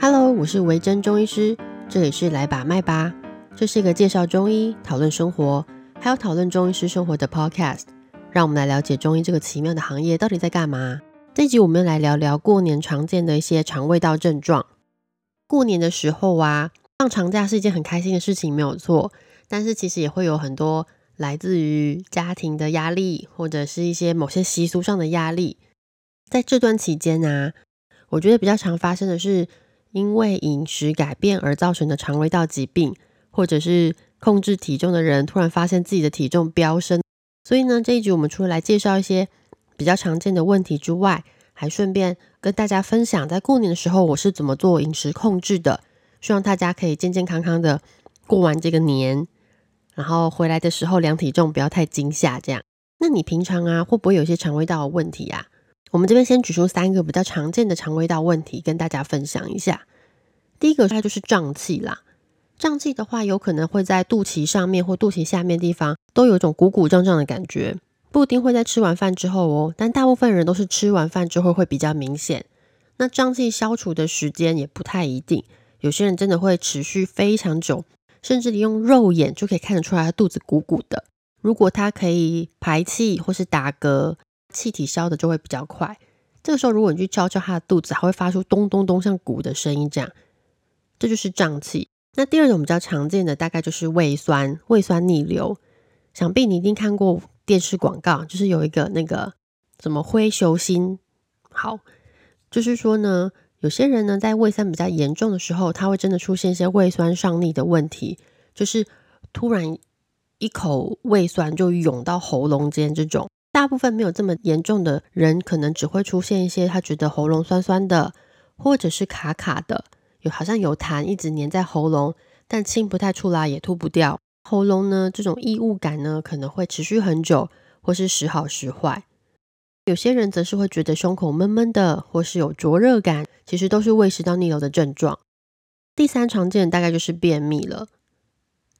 Hello，我是维珍中医师，这里是来把脉吧。这是一个介绍中医、讨论生活，还有讨论中医师生活的 Podcast。让我们来了解中医这个奇妙的行业到底在干嘛。这集我们来聊聊过年常见的一些肠胃道症状。过年的时候啊，放长假是一件很开心的事情，没有错。但是其实也会有很多来自于家庭的压力，或者是一些某些习俗上的压力。在这段期间呢，我觉得比较常发生的是。因为饮食改变而造成的肠胃道疾病，或者是控制体重的人突然发现自己的体重飙升，所以呢，这一集我们除了来介绍一些比较常见的问题之外，还顺便跟大家分享在过年的时候我是怎么做饮食控制的，希望大家可以健健康康的过完这个年，然后回来的时候量体重不要太惊吓。这样，那你平常啊会不会有一些肠胃道的问题啊？我们这边先举出三个比较常见的肠胃道问题，跟大家分享一下。第一个它就是胀气啦，胀气的话，有可能会在肚脐上面或肚脐下面地方都有一种鼓鼓胀胀的感觉，不一定会在吃完饭之后哦，但大部分人都是吃完饭之后会比较明显。那胀气消除的时间也不太一定，有些人真的会持续非常久，甚至你用肉眼就可以看得出来他肚子鼓鼓的。如果他可以排气或是打嗝。气体消的就会比较快。这个时候，如果你去敲敲他的肚子，还会发出咚咚咚像鼓的声音，这样，这就是胀气。那第二种比较常见的，大概就是胃酸、胃酸逆流。想必你一定看过电视广告，就是有一个那个什么灰球心。好，就是说呢，有些人呢在胃酸比较严重的时候，他会真的出现一些胃酸上逆的问题，就是突然一口胃酸就涌到喉咙间这种。大部分没有这么严重的人，可能只会出现一些他觉得喉咙酸酸的，或者是卡卡的，有好像有痰一直黏在喉咙，但清不太出来，也吐不掉。喉咙呢，这种异物感呢，可能会持续很久，或是时好时坏。有些人则是会觉得胸口闷闷的，或是有灼热感，其实都是胃食道逆流的症状。第三常见大概就是便秘了。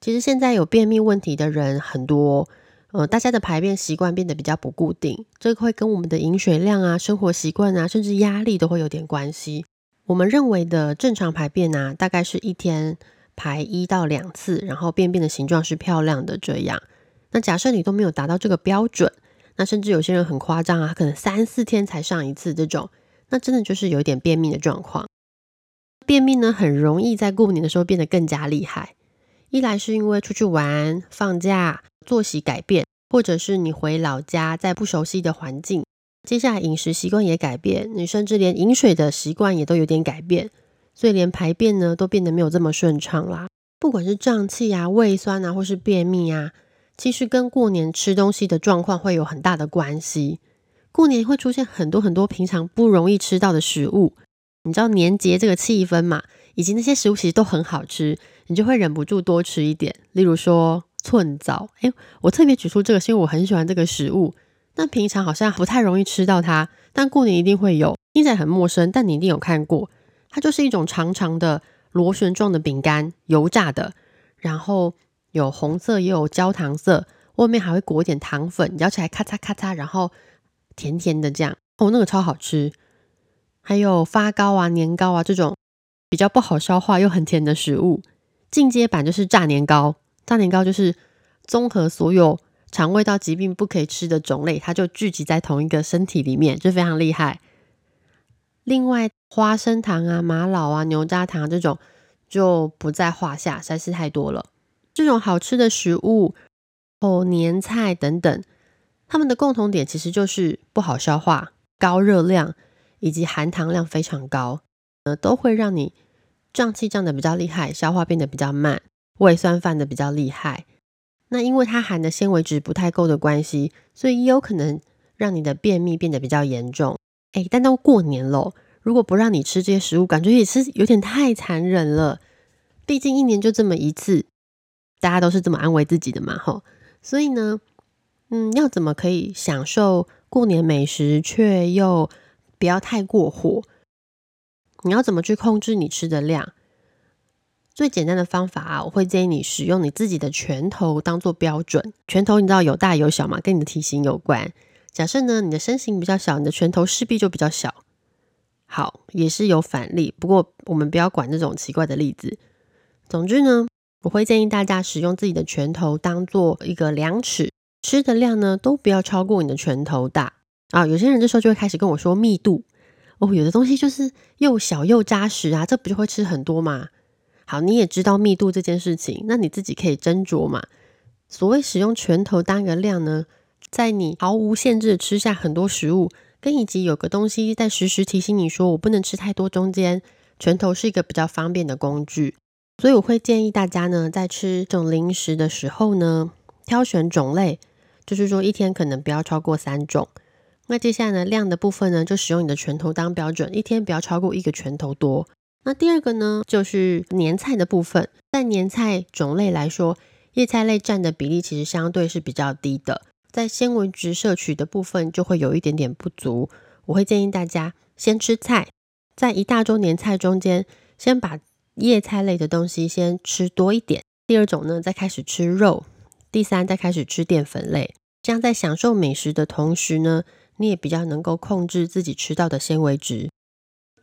其实现在有便秘问题的人很多。呃，大家的排便习惯变得比较不固定，这会跟我们的饮水量啊、生活习惯啊，甚至压力都会有点关系。我们认为的正常排便啊，大概是一天排一到两次，然后便便的形状是漂亮的这样。那假设你都没有达到这个标准，那甚至有些人很夸张啊，可能三四天才上一次这种，那真的就是有一点便秘的状况。便秘呢，很容易在过年的时候变得更加厉害。一来是因为出去玩、放假。作息改变，或者是你回老家在不熟悉的环境，接下来饮食习惯也改变，你甚至连饮水的习惯也都有点改变，所以连排便呢都变得没有这么顺畅啦。不管是胀气啊、胃酸啊，或是便秘啊，其实跟过年吃东西的状况会有很大的关系。过年会出现很多很多平常不容易吃到的食物，你知道年节这个气氛嘛，以及那些食物其实都很好吃，你就会忍不住多吃一点。例如说。寸枣，哎，我特别举出这个，是因为我很喜欢这个食物。但平常好像不太容易吃到它，但过年一定会有。听起来很陌生，但你一定有看过。它就是一种长长的螺旋状的饼干，油炸的，然后有红色也有焦糖色，外面还会裹一点糖粉，咬起来咔嚓咔嚓，然后甜甜的这样。哦，那个超好吃。还有发糕啊、年糕啊这种比较不好消化又很甜的食物。进阶版就是炸年糕。炸年糕就是综合所有肠胃道疾病不可以吃的种类，它就聚集在同一个身体里面，就非常厉害。另外，花生糖啊、玛瑙啊、牛轧糖这种就不在话下，实在是太多了。这种好吃的食物哦，年菜等等，它们的共同点其实就是不好消化、高热量以及含糖量非常高，呃，都会让你胀气胀的比较厉害，消化变得比较慢。胃酸犯的比较厉害，那因为它含的纤维质不太够的关系，所以也有可能让你的便秘变得比较严重。哎，但到过年喽，如果不让你吃这些食物，感觉也是有点太残忍了。毕竟一年就这么一次，大家都是这么安慰自己的嘛，吼。所以呢，嗯，要怎么可以享受过年美食，却又不要太过火？你要怎么去控制你吃的量？最简单的方法啊，我会建议你使用你自己的拳头当做标准。拳头你知道有大有小嘛，跟你的体型有关。假设呢，你的身形比较小，你的拳头势必就比较小。好，也是有反例，不过我们不要管这种奇怪的例子。总之呢，我会建议大家使用自己的拳头当做一个量尺，吃的量呢都不要超过你的拳头大啊。有些人这时候就会开始跟我说密度哦，有的东西就是又小又扎实啊，这不就会吃很多吗？好，你也知道密度这件事情，那你自己可以斟酌嘛。所谓使用拳头当个量呢，在你毫无限制的吃下很多食物。跟以及有个东西在时时提醒你说我不能吃太多，中间拳头是一个比较方便的工具，所以我会建议大家呢，在吃这种零食的时候呢，挑选种类，就是说一天可能不要超过三种。那接下来呢，量的部分呢，就使用你的拳头当标准，一天不要超过一个拳头多。那第二个呢，就是年菜的部分，在年菜种类来说，叶菜类占的比例其实相对是比较低的。在纤维质摄取的部分就会有一点点不足，我会建议大家先吃菜，在一大桌年菜中间，先把叶菜类的东西先吃多一点。第二种呢，再开始吃肉，第三再开始吃淀粉类。这样在享受美食的同时呢，你也比较能够控制自己吃到的纤维值。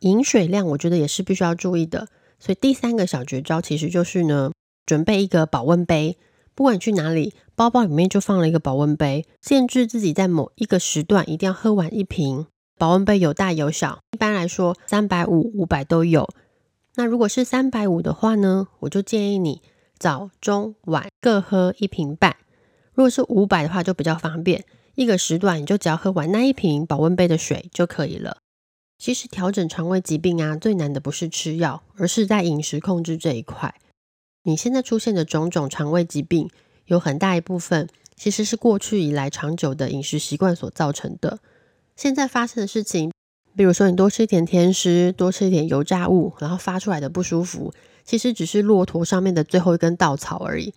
饮水量我觉得也是必须要注意的，所以第三个小绝招其实就是呢，准备一个保温杯。不管你去哪里，包包里面就放了一个保温杯，限制自己在某一个时段一定要喝完一瓶。保温杯有大有小，一般来说三百五、五百都有。那如果是三百五的话呢，我就建议你早、中、晚各喝一瓶半。如果是五百的话，就比较方便，一个时段你就只要喝完那一瓶保温杯的水就可以了。其实调整肠胃疾病啊，最难的不是吃药，而是在饮食控制这一块。你现在出现的种种肠胃疾病，有很大一部分其实是过去以来长久的饮食习惯所造成的。现在发生的事情，比如说你多吃一点甜食，多吃一点油炸物，然后发出来的不舒服，其实只是骆驼上面的最后一根稻草而已。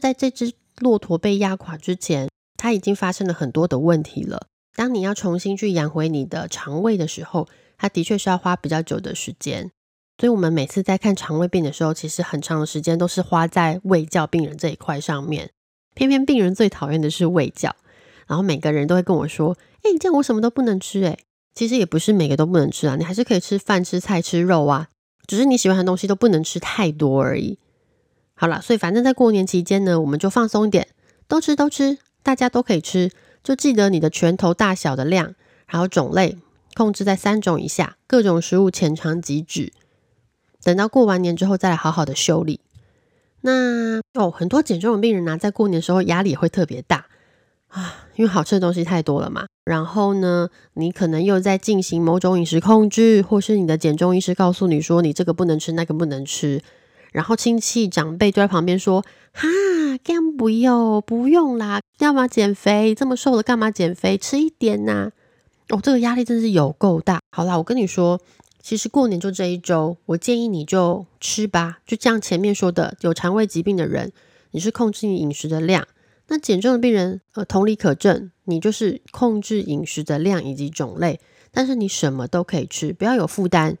在这只骆驼被压垮之前，它已经发生了很多的问题了。当你要重新去养回你的肠胃的时候，它的确是要花比较久的时间。所以，我们每次在看肠胃病的时候，其实很长的时间都是花在胃教病人这一块上面。偏偏病人最讨厌的是胃教，然后每个人都会跟我说：“哎，这样我什么都不能吃。”哎，其实也不是每个都不能吃啊，你还是可以吃饭、吃菜、吃肉啊，只是你喜欢的东西都不能吃太多而已。好了，所以反正在过年期间呢，我们就放松一点，都吃都吃，大家都可以吃，就记得你的拳头大小的量，还有种类控制在三种以下，各种食物浅尝即止。等到过完年之后再来好好的修理。那哦，很多减重的病人呢，在过年的时候压力也会特别大啊，因为好吃的东西太多了嘛。然后呢，你可能又在进行某种饮食控制，或是你的减重医师告诉你说你这个不能吃，那个不能吃。然后亲戚长辈就在旁边说：“哈，干不要，不用啦，干嘛减肥？这么瘦了干嘛减肥？吃一点呐。”哦，这个压力真是有够大。好啦，我跟你说。其实过年就这一周，我建议你就吃吧，就像前面说的，有肠胃疾病的人，你是控制你饮食的量；那减重的病人，呃，同理可证，你就是控制饮食的量以及种类，但是你什么都可以吃，不要有负担。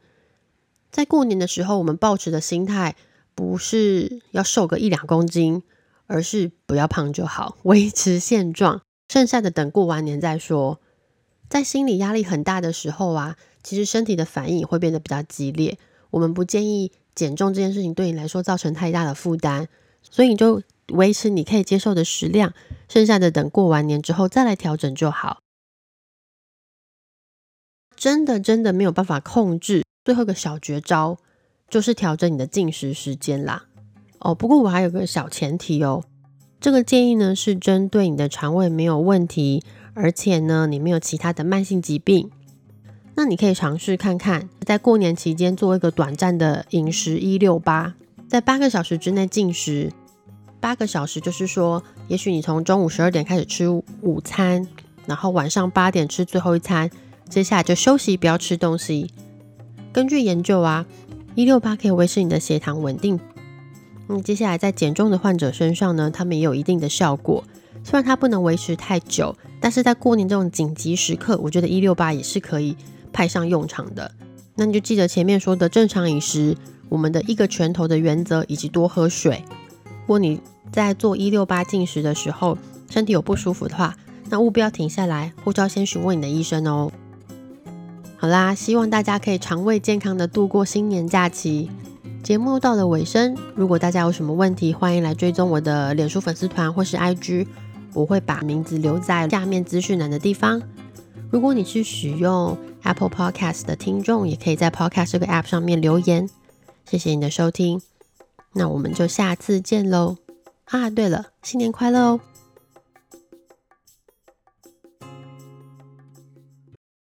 在过年的时候，我们保持的心态不是要瘦个一两公斤，而是不要胖就好，维持现状，剩下的等过完年再说。在心理压力很大的时候啊。其实身体的反应会变得比较激烈，我们不建议减重这件事情对你来说造成太大的负担，所以你就维持你可以接受的食量，剩下的等过完年之后再来调整就好。真的真的没有办法控制，最后一个小绝招就是调整你的进食时间啦。哦，不过我还有个小前提哦，这个建议呢是针对你的肠胃没有问题，而且呢你没有其他的慢性疾病。那你可以尝试看看，在过年期间做一个短暂的饮食一六八，在八个小时之内进食。八个小时就是说，也许你从中午十二点开始吃午餐，然后晚上八点吃最后一餐，接下来就休息，不要吃东西。根据研究啊，一六八可以维持你的血糖稳定。嗯，接下来在减重的患者身上呢，他们也有一定的效果。虽然它不能维持太久，但是在过年这种紧急时刻，我觉得一六八也是可以。派上用场的，那你就记得前面说的正常饮食，我们的一个拳头的原则，以及多喝水。如果你在做一六八进食的时候，身体有不舒服的话，那务必要停下来，或者要先询问你的医生哦。好啦，希望大家可以肠胃健康的度过新年假期。节目到了尾声，如果大家有什么问题，欢迎来追踪我的脸书粉丝团或是 IG，我会把名字留在下面资讯栏的地方。如果你是使用 Apple Podcast 的听众，也可以在 Podcast 这个 App 上面留言。谢谢你的收听，那我们就下次见喽！啊，对了，新年快乐哦！